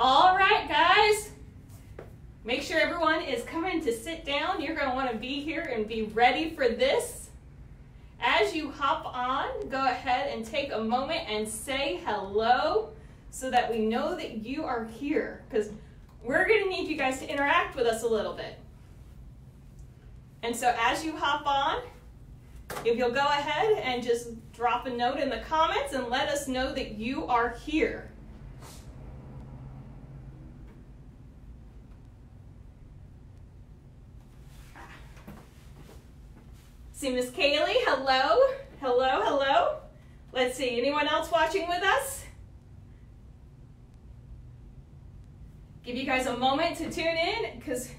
All right, guys. Make sure everyone is coming to sit down. You're going to want to be here and be ready for this. As you hop on, go ahead and take a moment and say hello so that we know that you are here because we're going to need you guys to interact with us a little bit. And so as you hop on, if you'll go ahead and just drop a note in the comments and let us know that you are here. See Miss Kaylee, hello, hello, hello. Let's see, anyone else watching with us? Give you guys a moment to tune in because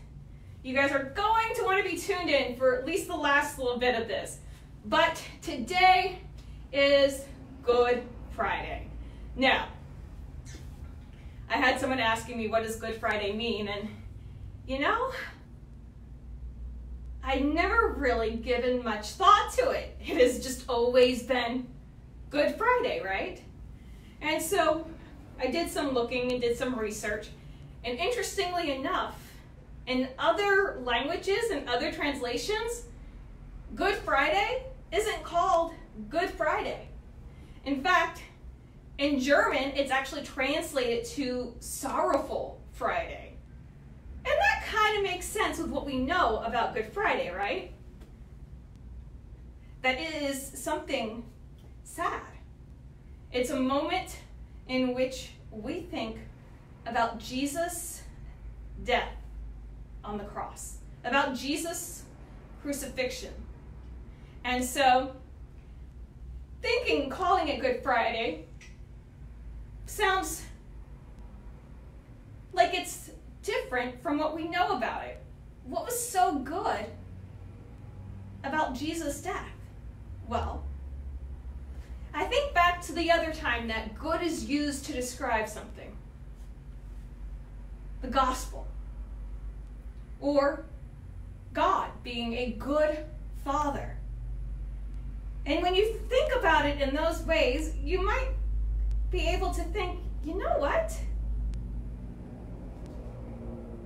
you guys are going to want to be tuned in for at least the last little bit of this. But today is Good Friday. Now, I had someone asking me what does Good Friday mean and you know, I'd never really given much thought to it. It has just always been Good Friday, right? And so I did some looking and did some research. And interestingly enough, in other languages and other translations, Good Friday isn't called Good Friday. In fact, in German, it's actually translated to Sorrowful Friday. And that kind of makes sense with what we know about Good Friday, right? That is something sad. It's a moment in which we think about Jesus' death on the cross, about Jesus' crucifixion. And so, thinking calling it Good Friday sounds like it's different from what we know about it. What was so good about Jesus' death? Well, I think back to the other time that good is used to describe something the gospel, or God being a good father. And when you think about it in those ways, you might be able to think, you know what?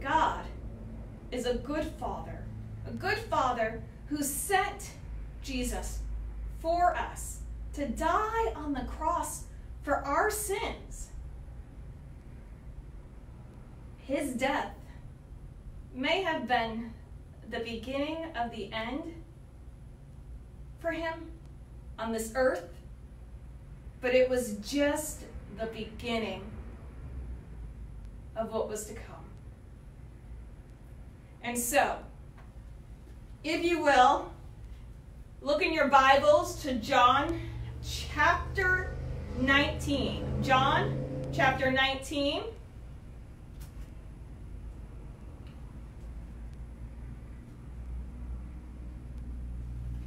God is a good father, a good father who sent Jesus for us to die on the cross for our sins. His death may have been the beginning of the end for him on this earth, but it was just the beginning of what was to come. And so, if you will, look in your Bibles to John chapter 19. John chapter 19.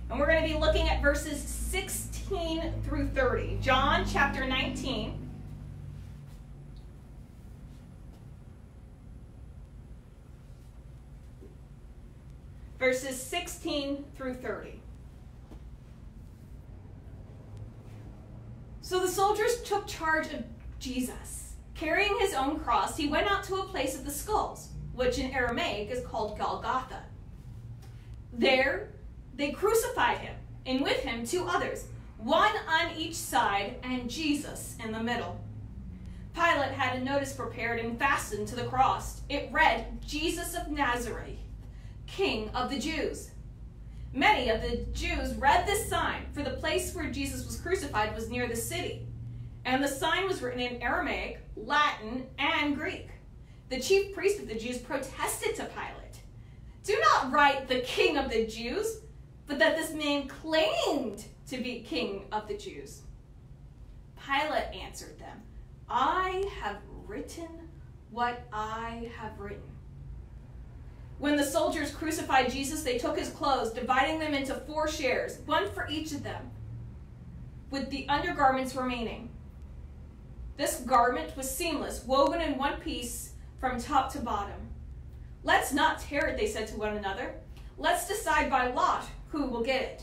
And we're going to be looking at verses 16 through 30. John chapter 19. Verses 16 through 30. So the soldiers took charge of Jesus. Carrying his own cross, he went out to a place of the skulls, which in Aramaic is called Golgotha. There, they crucified him, and with him two others, one on each side and Jesus in the middle. Pilate had a notice prepared and fastened to the cross. It read, Jesus of Nazareth King of the Jews. Many of the Jews read this sign, for the place where Jesus was crucified was near the city. And the sign was written in Aramaic, Latin, and Greek. The chief priest of the Jews protested to Pilate Do not write the King of the Jews, but that this man claimed to be King of the Jews. Pilate answered them, I have written what I have written. When the soldiers crucified Jesus, they took his clothes, dividing them into four shares, one for each of them, with the undergarments remaining. This garment was seamless, woven in one piece from top to bottom. Let's not tear it, they said to one another. Let's decide by lot who will get it.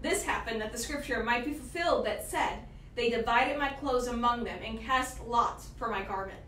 This happened that the scripture might be fulfilled that said, they divided my clothes among them and cast lots for my garments.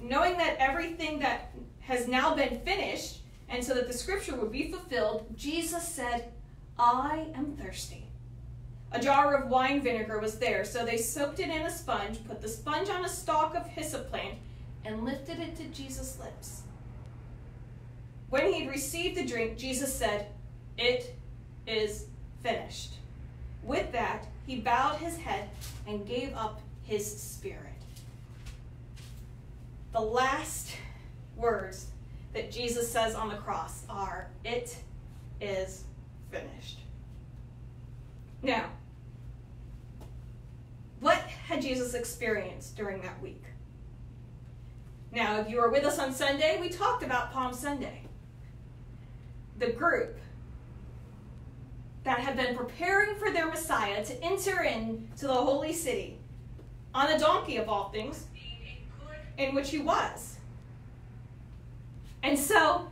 knowing that everything that has now been finished, and so that the scripture would be fulfilled, Jesus said, I am thirsty. A jar of wine vinegar was there, so they soaked it in a sponge, put the sponge on a stalk of hyssop plant, and lifted it to Jesus' lips. When he had received the drink, Jesus said, It is finished. With that, he bowed his head and gave up his spirit. The last words that Jesus says on the cross are, It is finished. Now, what had Jesus experienced during that week? Now, if you were with us on Sunday, we talked about Palm Sunday. The group that had been preparing for their Messiah to enter into the holy city on a donkey of all things, in which he was. And so,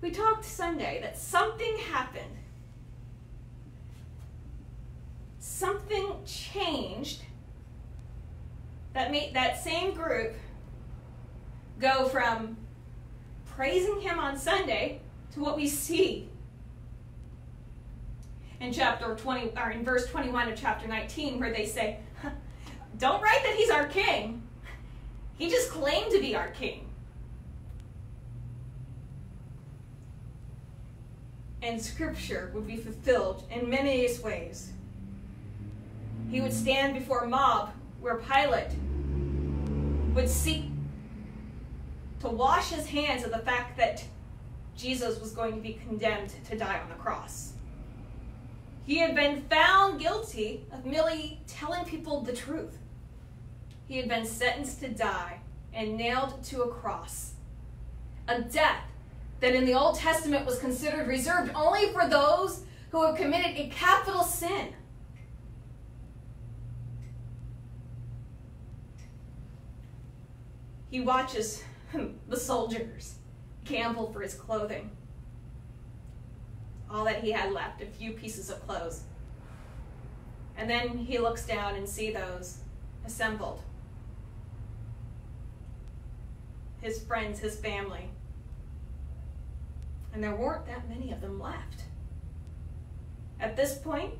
we talked Sunday that something happened. Something changed that made that same group go from praising him on Sunday to what we see in chapter 20 or in verse 21 of chapter 19 where they say don't write that he's our king he just claimed to be our king and scripture would be fulfilled in many ways he would stand before a mob where pilate would seek to wash his hands of the fact that Jesus was going to be condemned to die on the cross. He had been found guilty of merely telling people the truth. He had been sentenced to die and nailed to a cross. A death that in the Old Testament was considered reserved only for those who have committed a capital sin. He watches the soldiers gamble for his clothing. All that he had left, a few pieces of clothes. And then he looks down and see those assembled. His friends, his family. And there weren't that many of them left. At this point,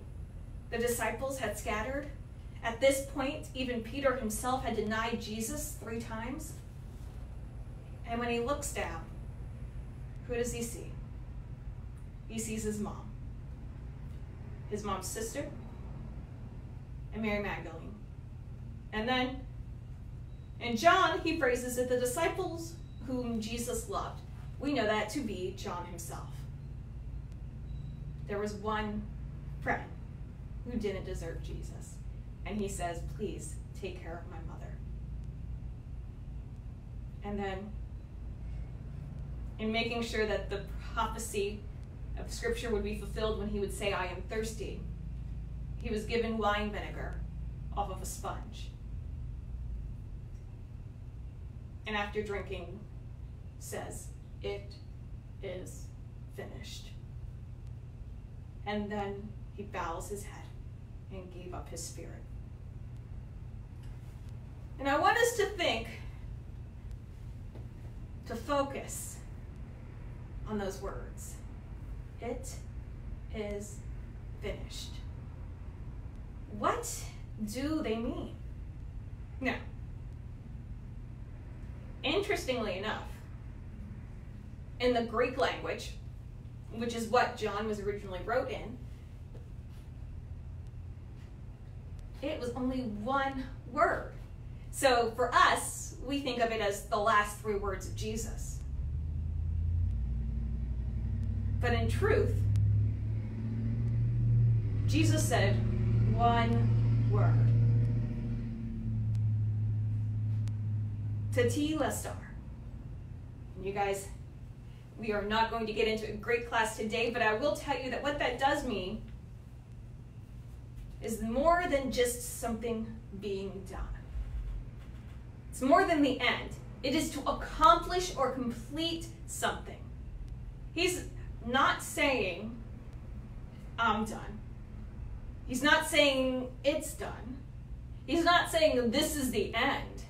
the disciples had scattered. At this point, even Peter himself had denied Jesus three times. And when he looks down, who does he see? He sees his mom, his mom's sister, and Mary Magdalene. And then in John, he phrases it the disciples whom Jesus loved. We know that to be John himself. There was one friend who didn't deserve Jesus. And he says, Please take care of my mother. And then in making sure that the prophecy of Scripture would be fulfilled when he would say, I am thirsty. He was given wine vinegar off of a sponge. And after drinking, says, It is finished. And then he bows his head and gave up his spirit. And I want us to think, to focus on those words. It is finished. What do they mean? Now, interestingly enough, in the Greek language, which is what John was originally wrote in, it was only one word. So for us, we think of it as the last three words of Jesus. But in truth, Jesus said one word. Tetelestai. And you guys, we are not going to get into a great class today, but I will tell you that what that does mean is more than just something being done. It's more than the end. It is to accomplish or complete something. He's not saying, I'm done. He's not saying it's done. He's not saying this is the end.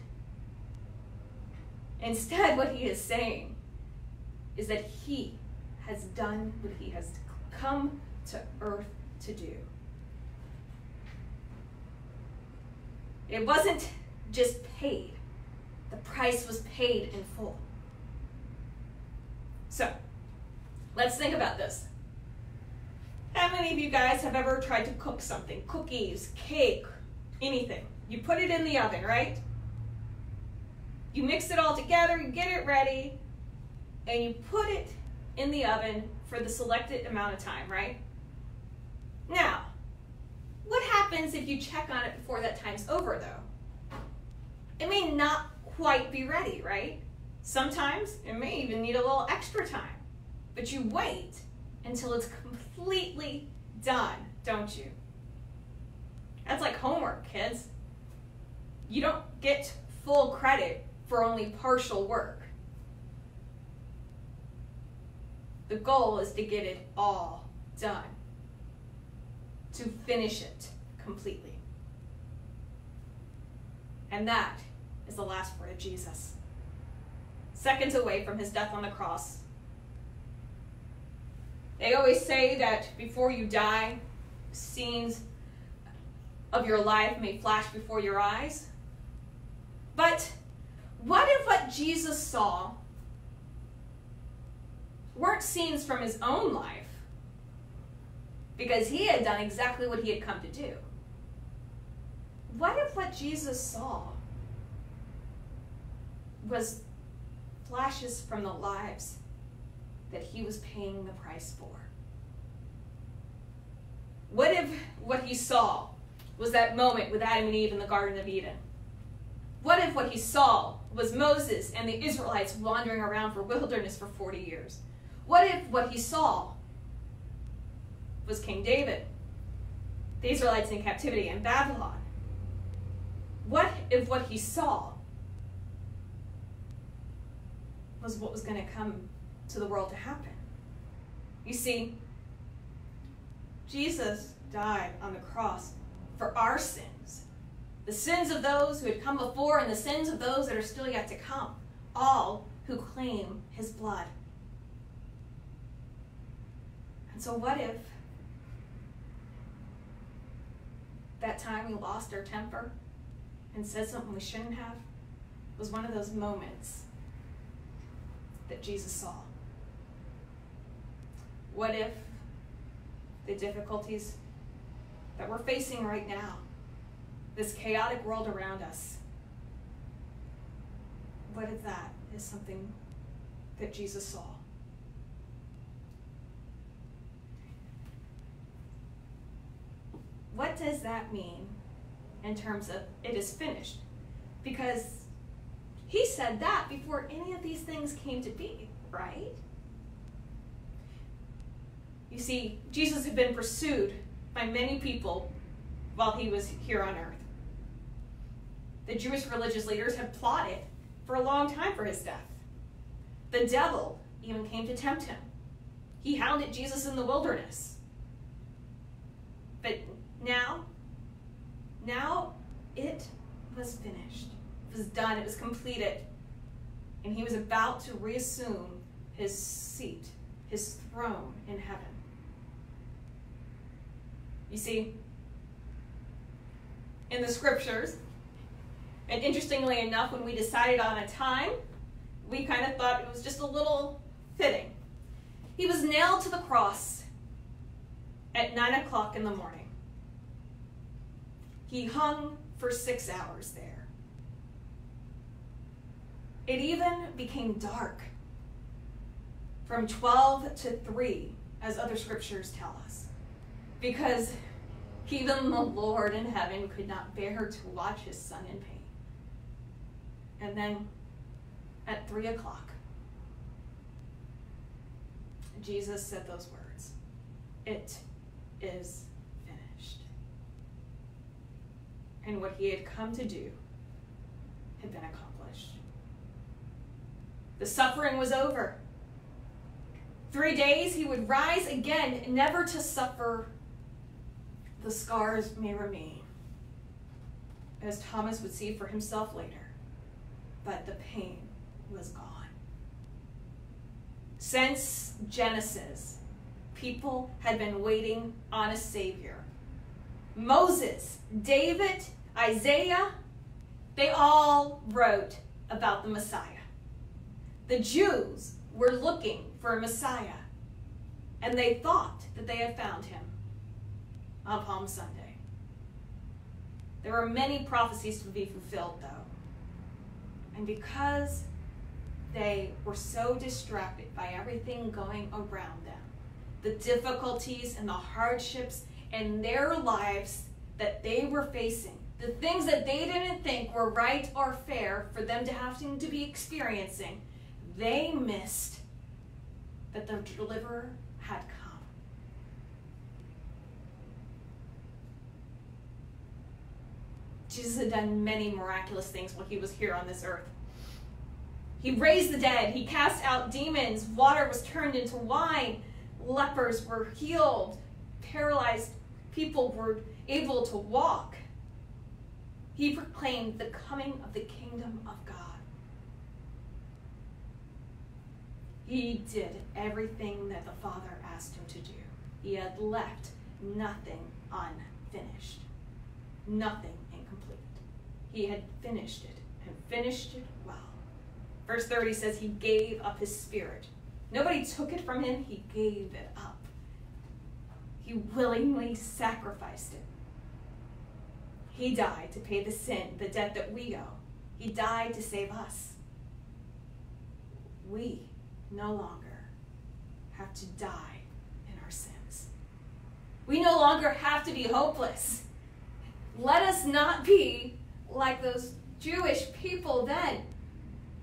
Instead, what he is saying is that he has done what he has come to earth to do. It wasn't just paid, the price was paid in full. So, let's think about this. How many of you guys have ever tried to cook something? Cookies, cake, anything. You put it in the oven, right? You mix it all together, you get it ready, and you put it in the oven for the selected amount of time, right? Now, what happens if you check on it before that time's over, though? It may not quite be ready, right? Sometimes it may even need a little extra time. But you wait until it's completely done, don't you? That's like homework, kids. You don't get full credit for only partial work. The goal is to get it all done, to finish it completely. And that is the last word of Jesus. Seconds away from his death on the cross, they always say that before you die, scenes of your life may flash before your eyes. But what if what Jesus saw weren't scenes from his own life? Because he had done exactly what he had come to do. What if what Jesus saw was flashes from the lives that he was paying the price for? What if what he saw was that moment with Adam and Eve in the Garden of Eden? What if what he saw was Moses and the Israelites wandering around for wilderness for 40 years? What if what he saw was King David, the Israelites in captivity in Babylon? What if what he saw was what was going to come to the world to happen? You see, Jesus died on the cross for our sins, the sins of those who had come before and the sins of those that are still yet to come, all who claim his blood. And so, what if that time we lost our temper and said something we shouldn't have was one of those moments that Jesus saw? What if the difficulties that we're facing right now, this chaotic world around us, what if that is something that Jesus saw? What does that mean in terms of it is finished? Because he said that before any of these things came to be, right? You see, Jesus had been pursued by many people while he was here on earth. The Jewish religious leaders had plotted for a long time for his death. The devil even came to tempt him. He hounded Jesus in the wilderness. But now, now it was finished. It was done. It was completed. And he was about to reassume his seat, his throne in heaven. You see, in the scriptures, and interestingly enough, when we decided on a time, we kind of thought it was just a little fitting. He was nailed to the cross at 9 o'clock in the morning. He hung for six hours there. It even became dark from 12 to 3, as other scriptures tell us because Even the Lord in heaven could not bear to watch his son in pain. And then at three o'clock, Jesus said those words It is finished. And what he had come to do had been accomplished. The suffering was over. Three days he would rise again, never to suffer. The scars may remain, as Thomas would see for himself later, but the pain was gone. Since Genesis, people had been waiting on a Savior. Moses, David, Isaiah, they all wrote about the Messiah. The Jews were looking for a Messiah, and they thought that they had found him on Palm Sunday. There were many prophecies to be fulfilled, though. And because they were so distracted by everything going around them, the difficulties and the hardships in their lives that they were facing, the things that they didn't think were right or fair for them to have to be experiencing, they missed that the deliverer had come. Jesus had done many miraculous things while he was here on this earth. He raised the dead, he cast out demons, water was turned into wine, lepers were healed, paralyzed people were able to walk. He proclaimed the coming of the kingdom of God. He did everything that the Father asked him to do. He had left nothing unfinished, nothing incomplete. He had finished it and finished it well. Verse 30 says he gave up his spirit. Nobody took it from him, he gave it up. He willingly sacrificed it. He died to pay the sin, the debt that we owe. He died to save us. We no longer have to die in our sins. We no longer have to be hopeless. Let us not be like those Jewish people then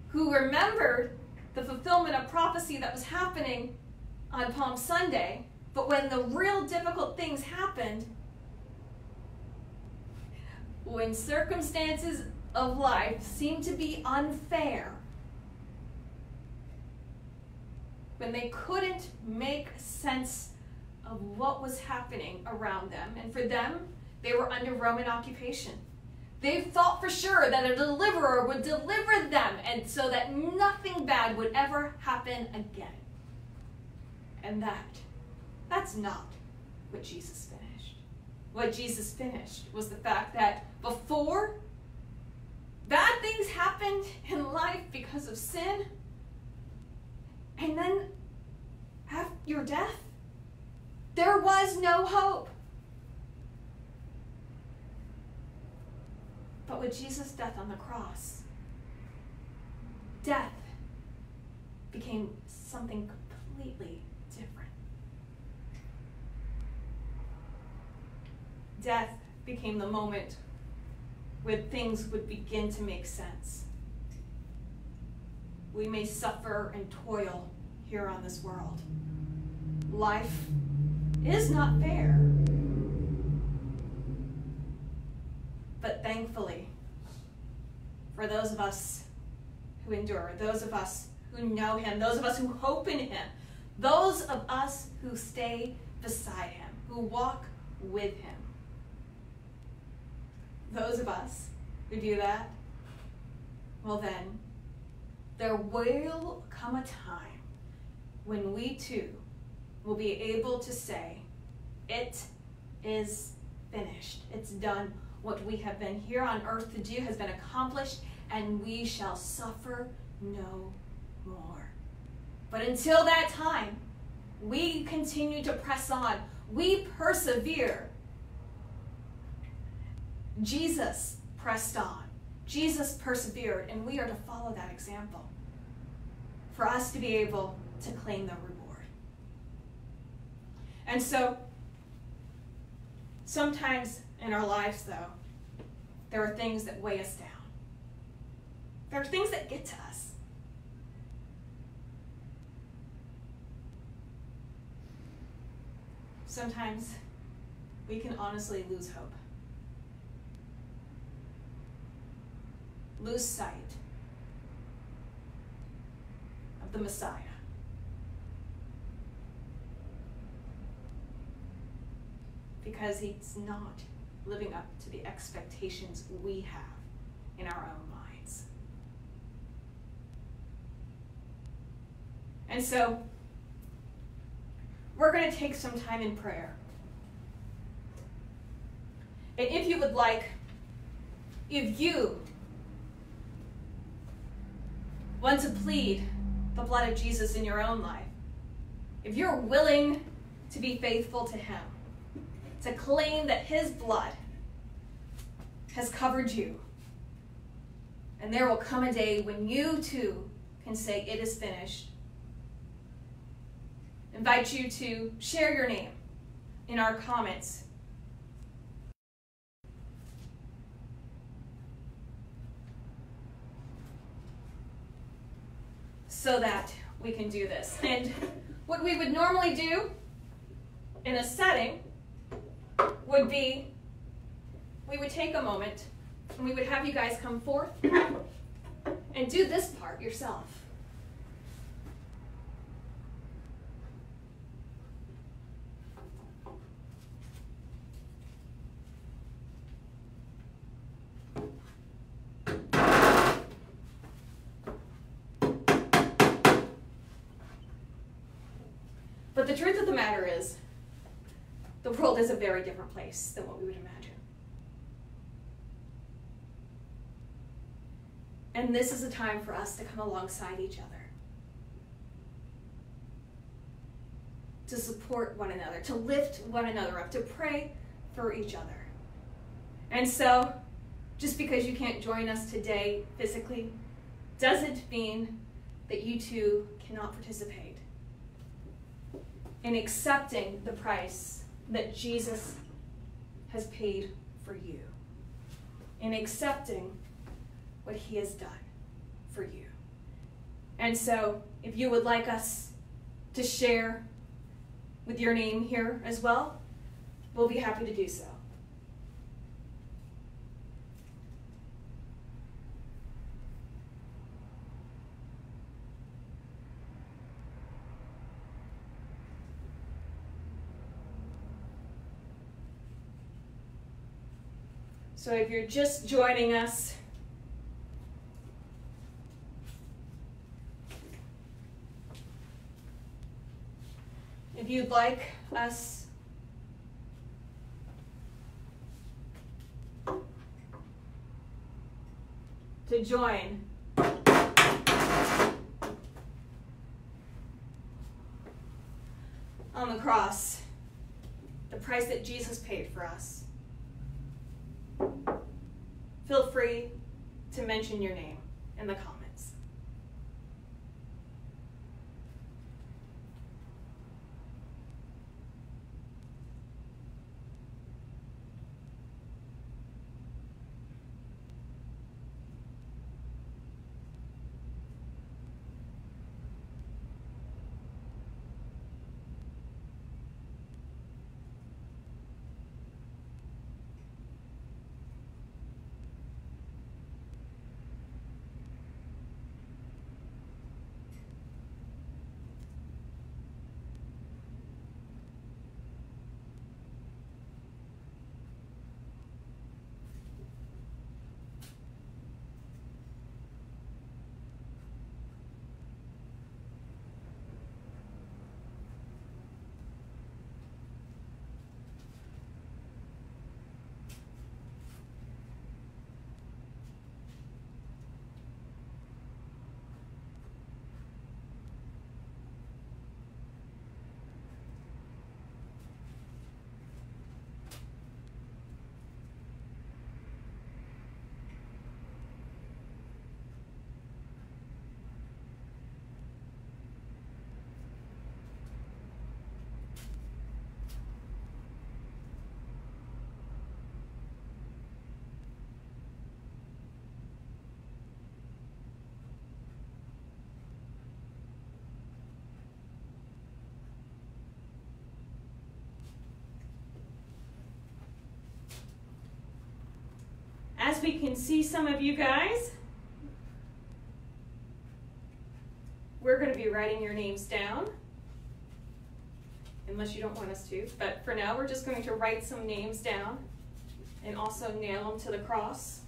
who remembered the fulfillment of prophecy that was happening on Palm Sunday, but when the real difficult things happened, when circumstances of life seemed to be unfair, when they couldn't make sense of what was happening around them. And for them, they were under Roman occupation. They thought for sure that a deliverer would deliver them, and so that nothing bad would ever happen again. And that, that's not what Jesus finished. What Jesus finished was the fact that before bad things happened in life because of sin, and then after your death, there was no hope. But with Jesus' death on the cross, death became something completely different. Death became the moment where things would begin to make sense. We may suffer and toil here on this world. Life is not fair. But thankfully, for those of us who endure, those of us who know Him, those of us who hope in Him, those of us who stay beside Him, who walk with Him, those of us who do that, well, then, there will come a time when we too will be able to say, It is finished. It's done. What we have been here on earth to do has been accomplished, and we shall suffer no more. But until that time, we continue to press on. We persevere. Jesus pressed on. Jesus persevered, and we are to follow that example for us to be able to claim the reward. And so, Sometimes in our lives, though, there are things that weigh us down. There are things that get to us. Sometimes we can honestly lose hope, lose sight of the Messiah. Because he's not living up to the expectations we have in our own minds. And so, we're going to take some time in prayer. And if you would like, if you want to plead the blood of Jesus in your own life, if you're willing to be faithful to Him, to claim that His blood has covered you, and there will come a day when you too can say, It is finished. Invite you to share your name in our comments. So that we can do this. And what we would normally do in a setting would be we would take a moment and we would have you guys come forth and do this part yourself. But the truth of the matter is, the world is a very different place than what we would imagine. And this is a time for us to come alongside each other, to support one another, to lift one another up, to pray for each other. And so, just because you can't join us today physically doesn't mean that you too cannot participate in accepting the price that Jesus has paid for you, in accepting what he has done for you. And so, if you would like us to share with your name here as well, we'll be happy to do so. So if you're just joining us, if you'd like us to join on the cross, the price that Jesus paid for us feel free to mention your name in the comments. Can see some of you guys. We're going to be writing your names down, unless you don't want us to. But for now, we're just going to write some names down and also nail them to the cross.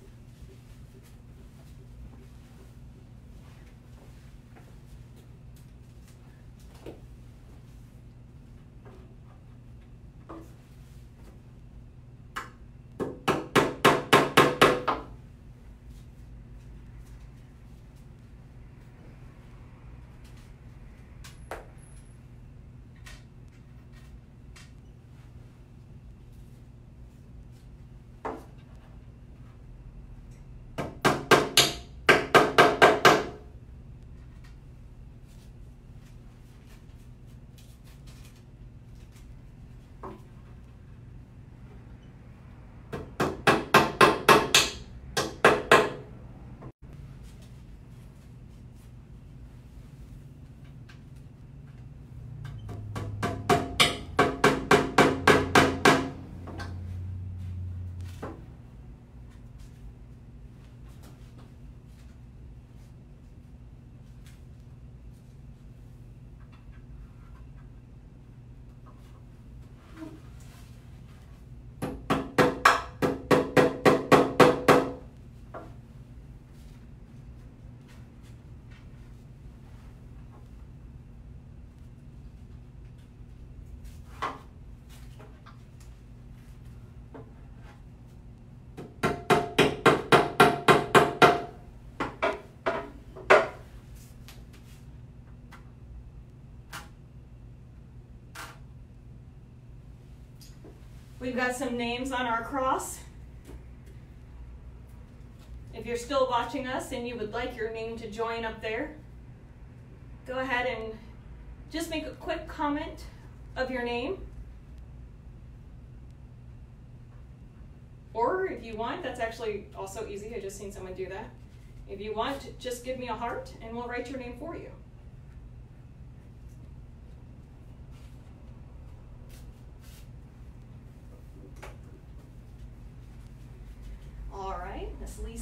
We've got some names on our cross. If you're still watching us and you would like your name to join up there, go ahead and just make a quick comment of your name. Or if you want, that's actually also easy. I just seen someone do that. If you want, just give me a heart and we'll write your name for you.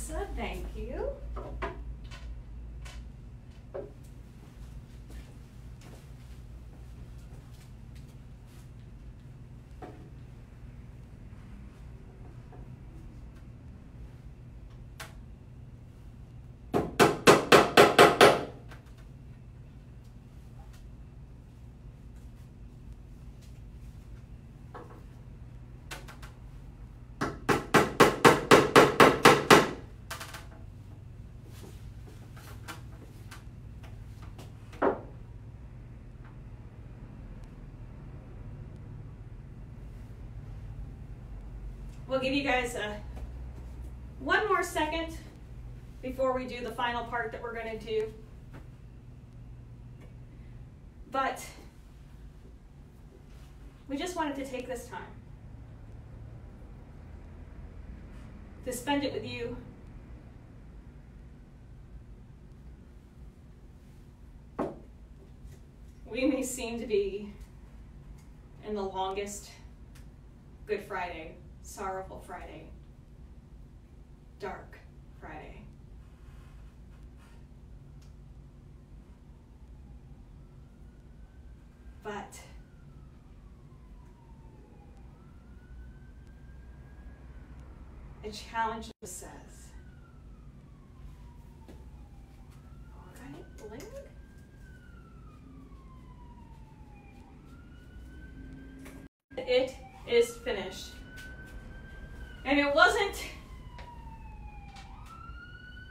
Lisa. Thank you. Give you guys a, one more second before we do the final part that we're going to do. But we just wanted to take this time to spend it with you. We may seem to be in the longest Friday, Dark Friday. But a challenge says, all right, Link. It is finished. And it wasn't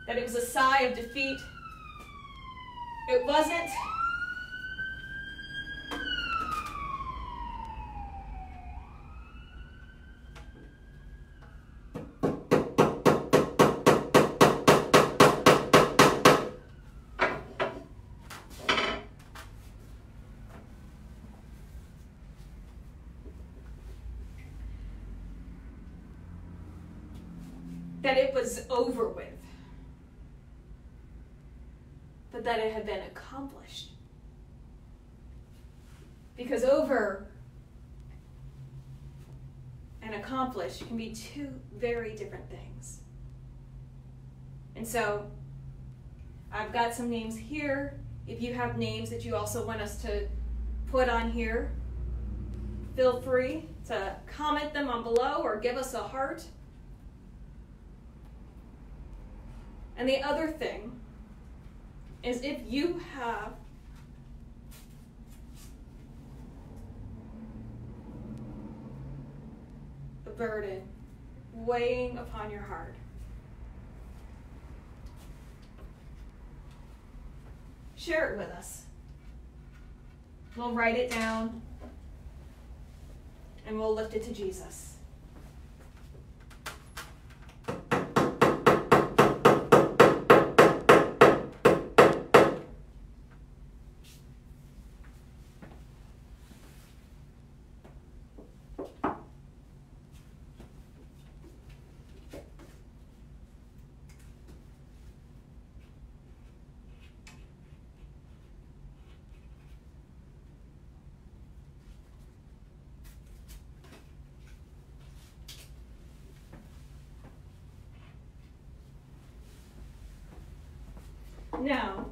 that it was a sigh of defeat. It wasn't that it was over with, but that it had been accomplished. Because over can be two very different things. And so I've got some names here. If you have names that you also want us to put on here, feel free to comment them on below or give us a heart. And the other thing is if you have burden weighing upon your heart, share it with us. We'll write it down and we'll lift it to Jesus. Now,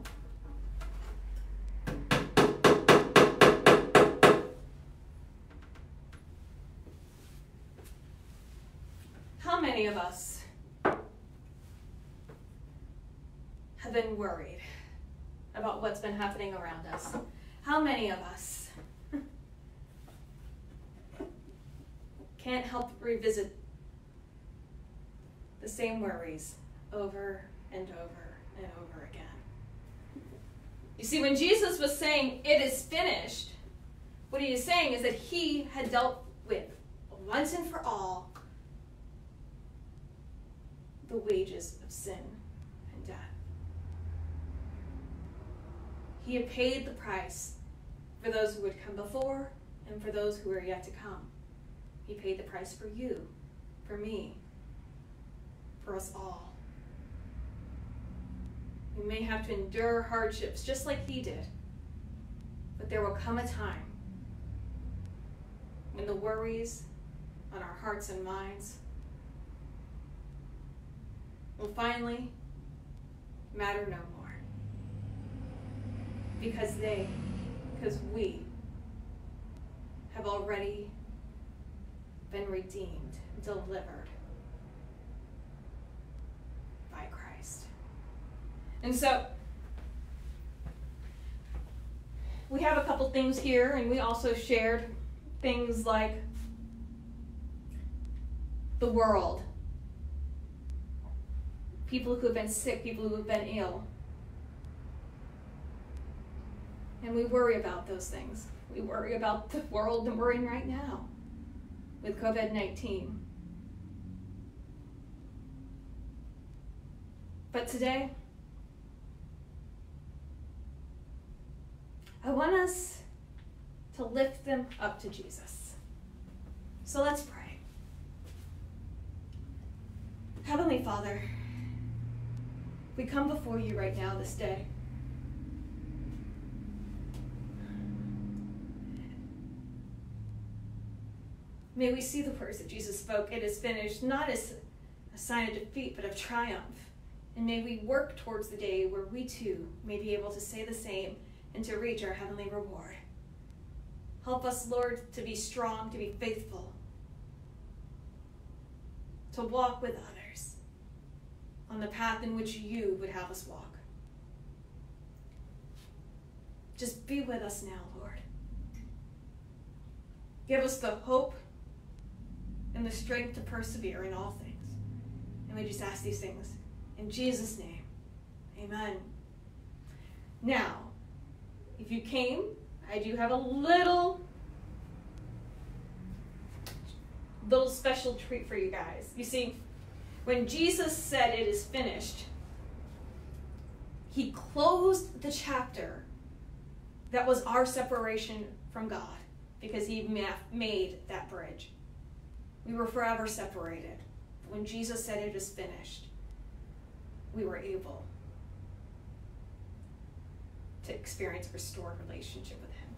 how many of us have been worried about what's been happening around us? How many of us can't help revisit the same worries over and over and over again? You see, when Jesus was saying, It is finished, what he is saying is that he had dealt with once and for all the wages of sin and death. He had paid the price for those who would come before and for those who are yet to come. He paid the price for you, for me, for us all. We may have to endure hardships just like he did. But there will come a time when the worries on our hearts and minds will finally matter no more. Because they, because we have already been redeemed, delivered And so we have a couple things here, and we also shared things like the world, people who have been sick, people who have been ill. And we worry about those things. We worry about the world that we're in right now with COVID 19. But today, I want us to lift them up to Jesus. So let's pray. Heavenly Father, we come before you right now this day. May we see the words that Jesus spoke, it is finished, not as a sign of defeat, but of triumph. And may we work towards the day where we too may be able to say the same and to reach our heavenly reward. Help us, Lord, to be strong, to be faithful, to walk with others on the path in which you would have us walk. Just be with us now, Lord. Give us the hope and the strength to persevere in all things. And we just ask these things in Jesus' name. Amen. Now, if you came, I do have a little little special treat for you guys. You see, when Jesus said it is finished, he closed the chapter that was our separation from God because he made that bridge. We were forever separated. When Jesus said it is finished, we were able to experience restored relationship with Him.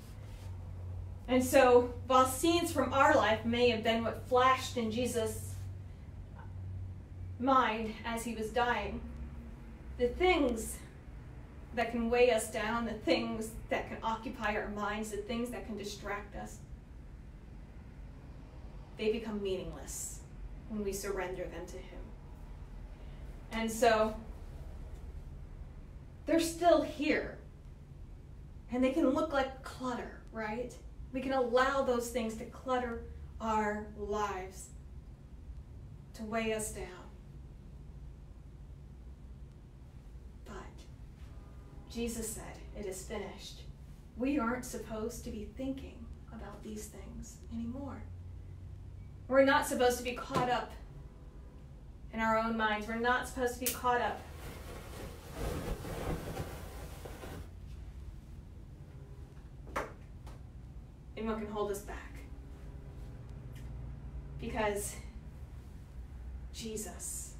And so, while scenes from our life may have been what flashed in Jesus' mind as he was dying, the things that can weigh us down, the things that can occupy our minds, the things that can distract us, they become meaningless when we surrender them to Him. And so, they're still here. And they can look like clutter, right? We can allow those things to clutter our lives, to weigh us down. But Jesus said, It is finished. We aren't supposed to be thinking about these things anymore. We're not supposed to be caught up in our own minds. We're not supposed to be caught up what can hold us back. Because Jesus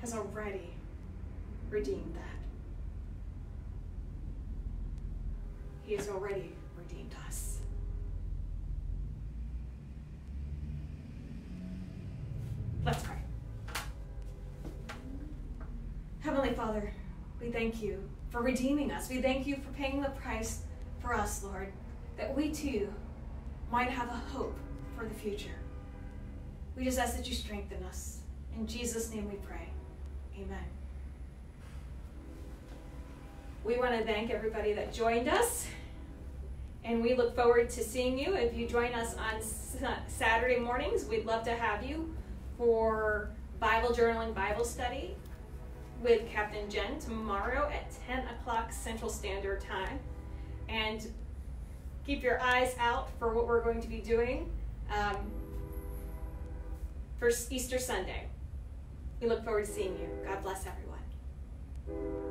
has already redeemed that. He has already redeemed us. Let's pray. Heavenly Father, we thank you for redeeming us. We thank you for paying the price us, Lord, that we too might have a hope for the future. We just ask that you strengthen us. In Jesus' name we pray. Amen. We want to thank everybody that joined us. And we look forward to seeing you. If you join us on Saturday mornings, we'd love to have you for Bible journaling Bible study with Captain Jen tomorrow at 10 o'clock Central Standard Time. And keep your eyes out for what we're going to be doing um, for Easter Sunday. We look forward to seeing you. God bless everyone.